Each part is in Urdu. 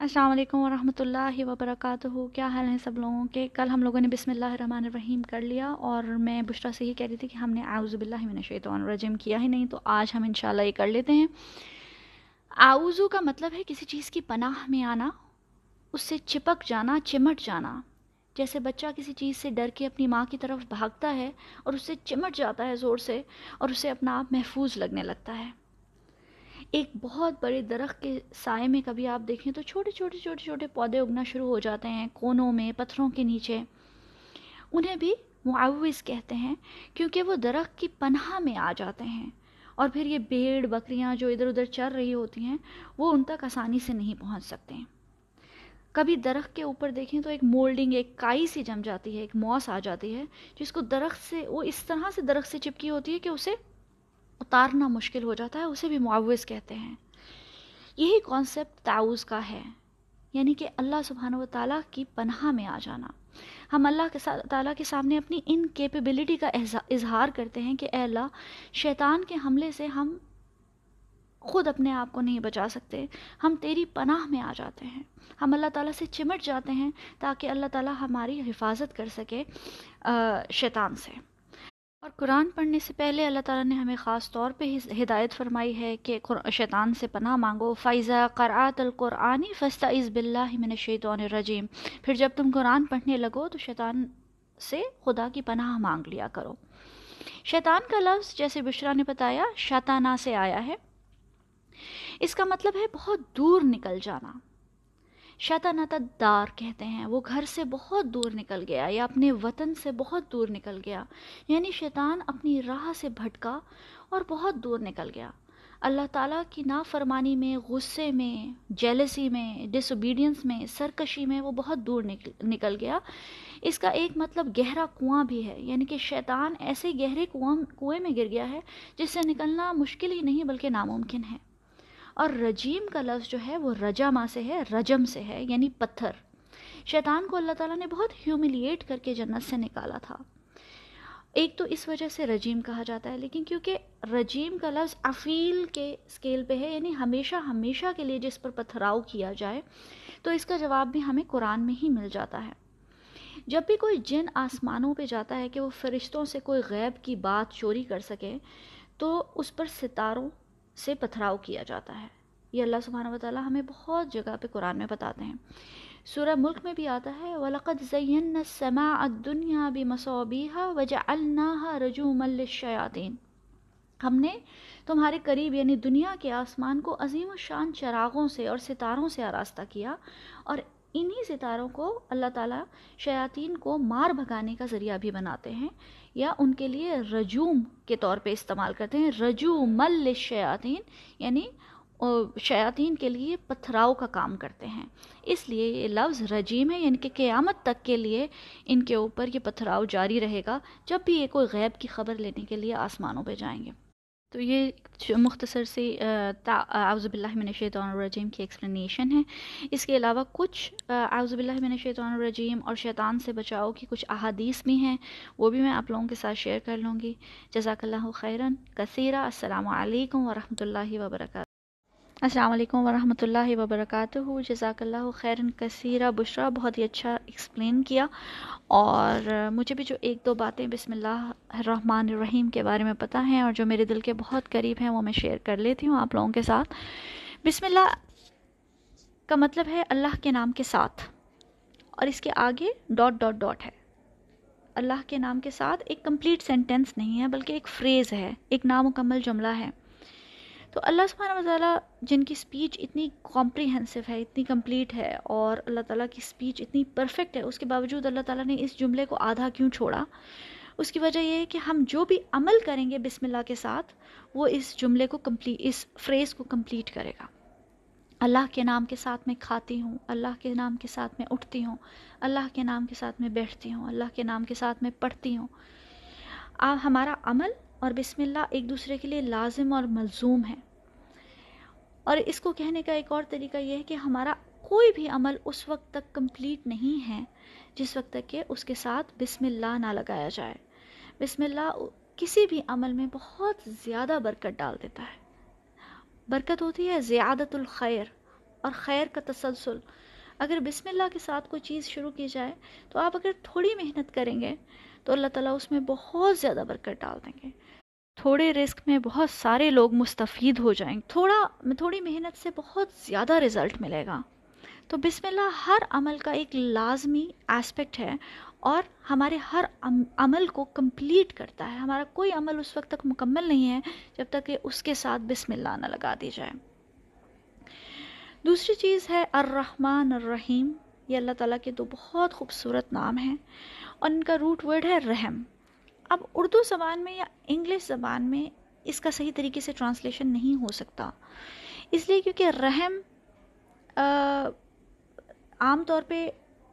السلام علیکم ورحمۃ اللہ وبرکاتہ۔ کیا حال ہیں سب لوگوں کے؟ کل ہم لوگوں نے بسم اللہ الرحمن الرحیم کر لیا اور میں بشرا سے ہی کہہ رہی تھی کہ ہم نے اعوذ باللہ من الشیطان الرجیم کیا ہی نہیں، تو آج ہم انشاءاللہ یہ کر لیتے ہیں۔ اعوذ کا مطلب ہے کسی چیز کی پناہ میں آنا، اس سے چپک جانا، چمٹ جانا۔ جیسے بچہ کسی چیز سے ڈر کے اپنی ماں کی طرف بھاگتا ہے اور اس سے چمٹ جاتا ہے زور سے اور اسے اپنا آپ محفوظ لگنے لگتا ہے۔ ایک بہت بڑے درخت کے سائے میں کبھی آپ دیکھیں تو چھوٹے چھوٹے چھوٹے چھوٹے پودے اگنا شروع ہو جاتے ہیں کونوں میں، پتھروں کے نیچے۔ انہیں بھی معوض کہتے ہیں کیونکہ وہ درخت کی پناہ میں آ جاتے ہیں۔ اور پھر یہ بیڑ، بکریاں جو ادھر ادھر چر رہی ہوتی ہیں، وہ ان تک آسانی سے نہیں پہنچ سکتے ہیں۔ کبھی درخت کے اوپر دیکھیں تو ایک مولڈنگ، ایک کائی سی جم جاتی ہے، ایک موس آ جاتی ہے، جس کو درخت سے، وہ اس طرح سے درخت سے چپکی ہوتی ہے کہ اسے اتارنا مشکل ہو جاتا ہے، اسے بھی معوض کہتے ہیں۔ یہی کانسیپٹ تعوض کا ہے۔ یعنی کہ اللہ سبحانہ و تعالیٰ کی پناہ میں آ جانا۔ ہم اللہ کے تعالیٰ کے سامنے اپنی ان کیپیبلٹی کا اظہار کرتے ہیں کہ اے اللہ، شیطان کے حملے سے ہم خود اپنے آپ کو نہیں بچا سکتے۔ ہم تیری پناہ میں آ جاتے ہیں۔ ہم اللہ تعالیٰ سے چمٹ جاتے ہیں تاکہ اللہ تعالیٰ ہماری حفاظت کر سکے شیطان سے۔ اور قرآن پڑھنے سے پہلے اللہ تعالیٰ نے ہمیں خاص طور پہ ہدایت فرمائی ہے کہ شیطان سے پناہ مانگو۔ فائزہ قرآت القرآنی فستا عز بلّہ من الشیطان الرجیم پھر جب تم قرآن پڑھنے لگو تو شیطان سے خدا کی پناہ مانگ لیا کرو۔ شیطان کا لفظ جیسے بشرا نے بتایا، شیطانہ سے آیا ہے۔ اس کا مطلب ہے بہت دور نکل جانا۔ شیطانت دار کہتے ہیں، وہ گھر سے بہت دور نکل گیا یا اپنے وطن سے بہت دور نکل گیا۔ یعنی شیطان اپنی راہ سے بھٹکا اور بہت دور نکل گیا۔ اللہ تعالیٰ کی نافرمانی میں، غصے میں جیلسی میں ڈس اوبیڈینس میں، سرکشی میں وہ بہت دور نکل گیا۔ اس کا ایک مطلب گہرا کنواں بھی ہے۔ یعنی کہ شیطان ایسے گہرے کنواں، کنویں میں گر گیا ہے جس سے نکلنا مشکل ہی نہیں بلکہ ناممکن ہے۔ اور رجیم کا لفظ جو ہے وہ رجما سے ہے، رجم سے ہے یعنی پتھر۔ شیطان کو اللہ تعالیٰ نے بہت ہیوملیٹ کر کے جنت سے نکالا تھا۔ ایک تو اس وجہ سے رجیم کہا جاتا ہے، لیکن کیونکہ رجیم کا لفظ افیل کے اسکیل پہ ہے یعنی ہمیشہ ہمیشہ کے لیے جس پر پتھراؤ کیا جائے، تو اس کا جواب بھی ہمیں قرآن میں ہی مل جاتا ہے۔ جب بھی کوئی جن آسمانوں پہ جاتا ہے کہ وہ فرشتوں سے کوئی غیب کی بات چوری کر سکے، تو اس پر ستاروں سے پتھراؤ کیا جاتا ہے۔ یہ اللہ سبحانہ و تعالیٰ ہمیں بہت جگہ پہ قرآن میں بتاتے ہیں۔ سورہ ملک میں بھی آتا ہے، وَلَقَدْ زَيَّنَّ السَّمَاءَ الدُّنْيَا بِمَصَوْبِيهَا وَجَعَلْنَاهَا رَجُومًا لِلشَّيَاطِينَ۔ ہم نے تمہارے قریب یعنی دنیا کے آسمان کو عظیم و شان چراغوں سے اور ستاروں سے آراستہ کیا اور انہی ستاروں کو اللہ تعالیٰ شیاطین کو مار بھگانے کا ذریعہ بھی بناتے ہیں یا ان کے لیے رجوم کے طور پہ استعمال کرتے ہیں رجوم الشیاطین یعنی شیاطین کے لیے پتھراؤ کا کام کرتے ہیں۔ اس لیے یہ لفظ رجیم ہے یعنی کہ قیامت تک کے لیے ان کے اوپر یہ پتھراؤ جاری رہے گا جب بھی یہ کوئی غیب کی خبر لینے کے لیے آسمانوں پہ جائیں گے۔ تو یہ مختصر سی اعوذ باللہ من الشیطان الرجیم کی ایکسپلینیشن ہے۔ اس کے علاوہ کچھ اعوذ باللہ من الشیطان الرجیم اور شیطان سے بچاؤ کی کچھ احادیث بھی ہیں، وہ بھی میں آپ لوگوں کے ساتھ شیئر کر لوں گی۔ جزاک اللہ خیرن، کثیرہ، السلام علیکم ورحمۃ اللہ وبرکاتہ۔ السلام علیکم ورحمۃ اللہ وبرکاتہ۔ جزاک اللہ خیرن کثیرہ۔ بشرا، بہت ہی اچھا ایکسپلین کیا۔ اور مجھے بھی جو ایک دو باتیں بسم اللہ الرحمن الرحیم کے بارے میں پتہ ہیں اور جو میرے دل کے بہت قریب ہیں، وہ میں شیئر کر لیتی ہوں آپ لوگوں کے ساتھ۔ بسم اللہ کا مطلب ہے اللہ کے نام کے ساتھ۔ اور اس کے آگے ڈاٹ ڈاٹ ڈاٹ ہے۔ اللہ کے نام کے ساتھ ایک کمپلیٹ سینٹینس نہیں ہے، بلکہ ایک فریز ہے، ایک نامکمل جملہ ہے۔ تو اللہ سبحانہ و تعالیٰ جن کی سپیچ اتنی کمپریہنسو ہے، اتنی کمپلیٹ ہے اور اللہ تعالیٰ کی سپیچ اتنی پرفیکٹ ہے، اس کے باوجود اللہ تعالیٰ نے اس جملے کو آدھا کیوں چھوڑا؟ اس کی وجہ یہ ہے کہ ہم جو بھی عمل کریں گے بسم اللہ کے ساتھ، وہ اس جملے کو کمپلیٹ اس فریز کو کمپلیٹ کرے گا۔ اللہ کے نام کے ساتھ میں کھاتی ہوں، اللہ کے نام کے ساتھ میں اٹھتی ہوں، اللہ کے نام کے ساتھ میں بیٹھتی ہوں، اللہ کے نام کے ساتھ میں پڑھتی ہوں۔ ہمارا عمل اور بسم اللہ ایک دوسرے کے لیے لازم اور ملزوم ہے۔ اور اس کو کہنے کا ایک اور طریقہ یہ ہے کہ ہمارا کوئی بھی عمل اس وقت تک کمپلیٹ نہیں ہے جس وقت تک کہ اس کے ساتھ بسم اللہ نہ لگایا جائے۔ بسم اللہ کسی بھی عمل میں بہت زیادہ برکت ڈال دیتا ہے۔ برکت ہوتی ہے زیادت الخیر اور خیر کا تسلسل۔ اگر بسم اللہ کے ساتھ کوئی چیز شروع کی جائے تو آپ اگر تھوڑی محنت کریں گے تو اللہ تعالیٰ اس میں بہت زیادہ برکت ڈال دیں گے۔ تھوڑے رزق میں بہت سارے لوگ مستفید ہو جائیں گے تھوڑا، تھوڑی محنت سے بہت زیادہ رزلٹ ملے گا۔ تو بسم اللہ، ہر عمل کا ایک لازمی اسپیکٹ ہے اور ہمارے ہر عمل کو کمپلیٹ کرتا ہے۔ ہمارا کوئی عمل اس وقت تک مکمل نہیں ہے جب تک کہ اس کے ساتھ بسم اللہ نہ لگا دی جائے۔ دوسری چیز ہے الرحمن الرحیم۔ یہ اللہ تعالیٰ کے دو بہت خوبصورت نام ہیں اور ان کا روٹ ورڈ ہے رحم۔ اب اردو زبان میں یا انگلش زبان میں اس کا صحیح طریقے سے ٹرانسلیشن نہیں ہو سکتا۔ اس لیے کیونکہ رحم عام طور پہ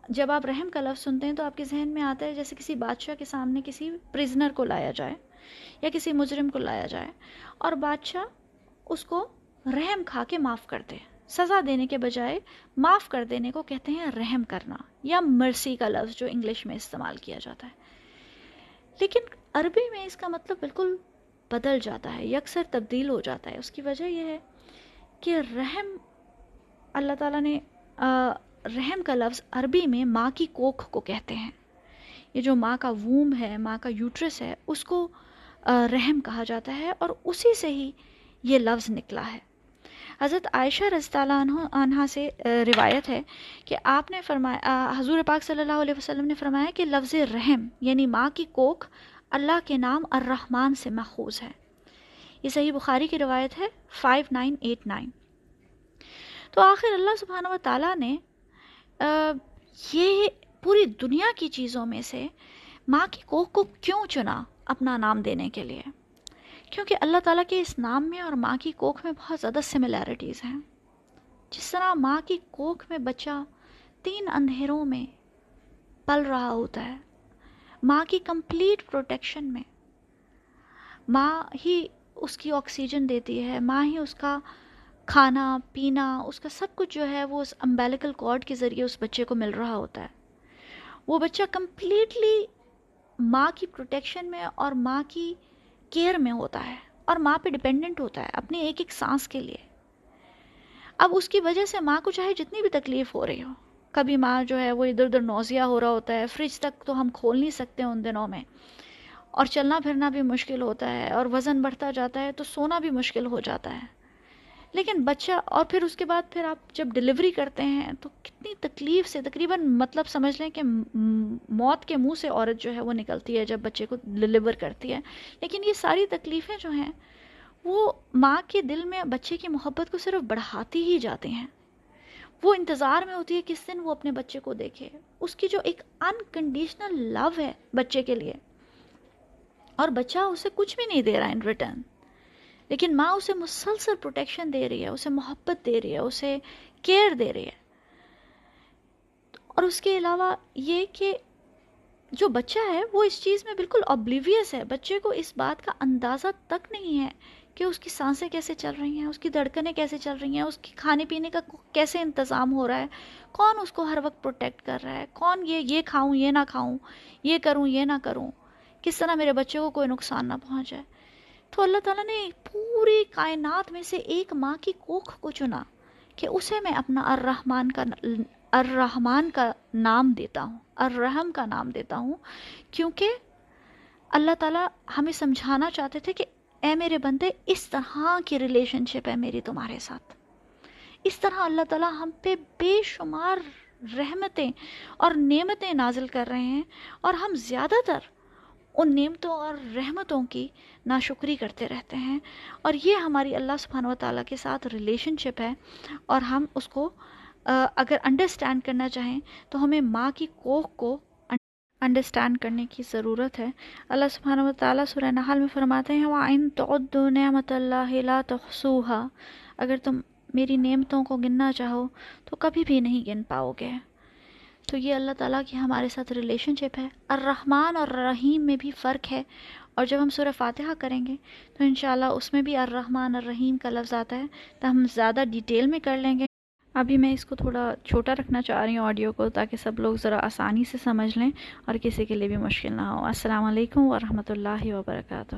جب آپ رحم کا لفظ سنتے ہیں تو آپ کے ذہن میں آتا ہے جیسے کسی بادشاہ کے سامنے کسی پرزنر کو لایا جائے یا کسی مجرم کو لایا جائے اور بادشاہ اس کو رحم کھا کے معاف کر دے۔ سزا دینے کے بجائے معاف کر دینے کو کہتے ہیں رحم کرنا یا مرسی کا لفظ جو انگلش میں استعمال کیا جاتا ہے۔ لیکن عربی میں اس کا مطلب بالکل بدل جاتا ہے یکسر تبدیل ہو جاتا ہے۔ اس کی وجہ یہ ہے کہ رحم، اللہ تعالیٰ نے رحم کا لفظ عربی میں ماں کی کوکھ کو کہتے ہیں۔ یہ جو ماں کا ووم ہے، ماں کا یوٹرس ہے، اس کو رحم کہا جاتا ہے اور اسی سے ہی یہ لفظ نکلا ہے۔ حضرت عائشہ رضی اللہ عنہ عنہ سے روایت ہے کہ آپ نے فرمایا حضور پاک صلی اللہ علیہ وسلم نے فرمایا کہ لفظ رحم یعنی ماں کی کوکھ اللہ کے نام الرحمن سے محفوظ ہے۔ یہ صحیح بخاری کی روایت ہے 5989 تو آخر اللہ سبحانہ و تعالیٰ نے یہ پوری دنیا کی چیزوں میں سے ماں کی کوکھ کو کیوں چنا اپنا نام دینے کے لیے؟ کیونکہ اللہ تعالیٰ کے اس نام میں اور ماں کی کوکھ میں بہت زیادہ سملیرٹیز ہیں۔ جس طرح ماں کی کوکھ میں بچہ تین اندھیروں میں پل رہا ہوتا ہے، ماں کی کمپلیٹ پروٹیکشن میں۔ ماں ہی اس کی آکسیجن دیتی ہے، ماں ہی اس کا کھانا، پینا، اس کا سب کچھ جو ہے وہ اس امبیلیکل کارڈ کے ذریعے اس بچے کو مل رہا ہوتا ہے۔ وہ بچہ کمپلیٹلی ماں کی پروٹیکشن میں اور ماں کی کیئر میں ہوتا ہے اور ماں پہ ڈپینڈنٹ ہوتا ہے اپنی ایک ایک سانس کے لیے۔ اب اس کی وجہ سے ماں کو چاہے جتنی بھی تکلیف ہو رہی ہو، کبھی ماں جو ہے وہ ادھر ادھر نوزیا ہو رہا ہوتا ہے فریج تک تو ہم کھول نہیں سکتے ان دنوں میں۔ اور چلنا پھرنا بھی مشکل ہوتا ہے اور وزن بڑھتا جاتا ہے تو سونا بھی مشکل ہو جاتا ہے۔ لیکن بچہ، اور پھر اس کے بعد پھر آپ جب ڈلیوری کرتے ہیں تو کتنی تکلیف سے، تقریباً مطلب سمجھ لیں کہ موت کے منہ سے عورت جو ہے وہ نکلتی ہے جب بچے کو ڈلیور کرتی ہے۔ لیکن یہ ساری تکلیفیں جو ہیں، وہ ماں کے دل میں بچے کی محبت کو صرف بڑھاتی ہی جاتے ہیں۔ وہ انتظار میں ہوتی ہے کس دن وہ اپنے بچے کو دیکھے۔ اس کی جو ایک انکنڈیشنل لو ہے بچے کے لیے، اور بچہ اسے کچھ بھی نہیں دے رہا ان ریٹرن لیکن ماں اسے مسلسل پروٹیکشن دے رہی ہے، اسے محبت دے رہی ہے، اسے کیئر دے رہی ہے۔ اور اس کے علاوہ یہ کہ جو بچہ ہے، وہ اس چیز میں بالکل ابلیویس ہے۔ بچے کو اس بات کا اندازہ تک نہیں ہے کہ اس کی سانسیں کیسے چل رہی ہیں، اس کی دھڑکنیں کیسے چل رہی ہیں، اس کی کھانے پینے کا کیسے انتظام ہو رہا ہے۔ کون اس کو ہر وقت پروٹیکٹ کر رہا ہے؟ کون یہ یہ کھاؤں، یہ نہ کھاؤں، یہ کروں، یہ نہ کروں؟ کس طرح میرے بچے کو کوئی نقصان نہ پہنچائے؟ تو اللہ تعالیٰ نے پوری کائنات میں سے ایک ماں کی کوکھ کو چنا کہ اسے میں اپنا الرحمن کا الرحمن کا نام دیتا ہوں، الرحم کا نام دیتا ہوں، کیونکہ اللہ تعالیٰ ہمیں سمجھانا چاہتے تھے کہ اے میرے بندے، اس طرح کی ریلیشن شپ ہے میری تمہارے ساتھ۔ اس طرح اللہ تعالیٰ ہم پہ بے شمار رحمتیں اور نعمتیں نازل کر رہے ہیں اور ہم زیادہ تر ان نعمتوں اور رحمتوں کی ناشکری کرتے رہتے ہیں اور یہ ہماری اللہ سبحانہ و تعالیٰ کے ساتھ ریلیشن شپ ہے اور ہم اس کو اگر انڈرسٹینڈ کرنا چاہیں تو ہمیں ماں کی کوخ کو انڈرسٹینڈ کرنے کی ضرورت ہے۔ اللہ سبحانہ و تعالیٰ سورہ نحل میں فرماتے ہیں، وَإِن تُعُدُّ نِعْمَةَ اللَّهِ لَا تُحْصُوهَا اگر تم میری نعمتوں کو گننا چاہو تو کبھی بھی نہیں گن پاؤ گے۔ تو یہ اللہ تعالیٰ کی ہمارے ساتھ ریلیشن شپ ہے۔ الرحمن اور رحیم میں بھی فرق ہے۔ اور جب ہم سورہ فاتحہ کریں گے تو انشاءاللہ اس میں بھی الرحمن الرحیم کا لفظ آتا ہے۔ تو ہم زیادہ ڈیٹیل میں کر لیں گے۔ ابھی میں اس کو تھوڑا چھوٹا رکھنا چاہ رہی ہوں آڈیو کو تاکہ سب لوگ ذرا آسانی سے سمجھ لیں اور کسی کے لیے بھی مشکل نہ ہو۔ السلام علیکم ورحمۃ اللہ وبرکاتہ۔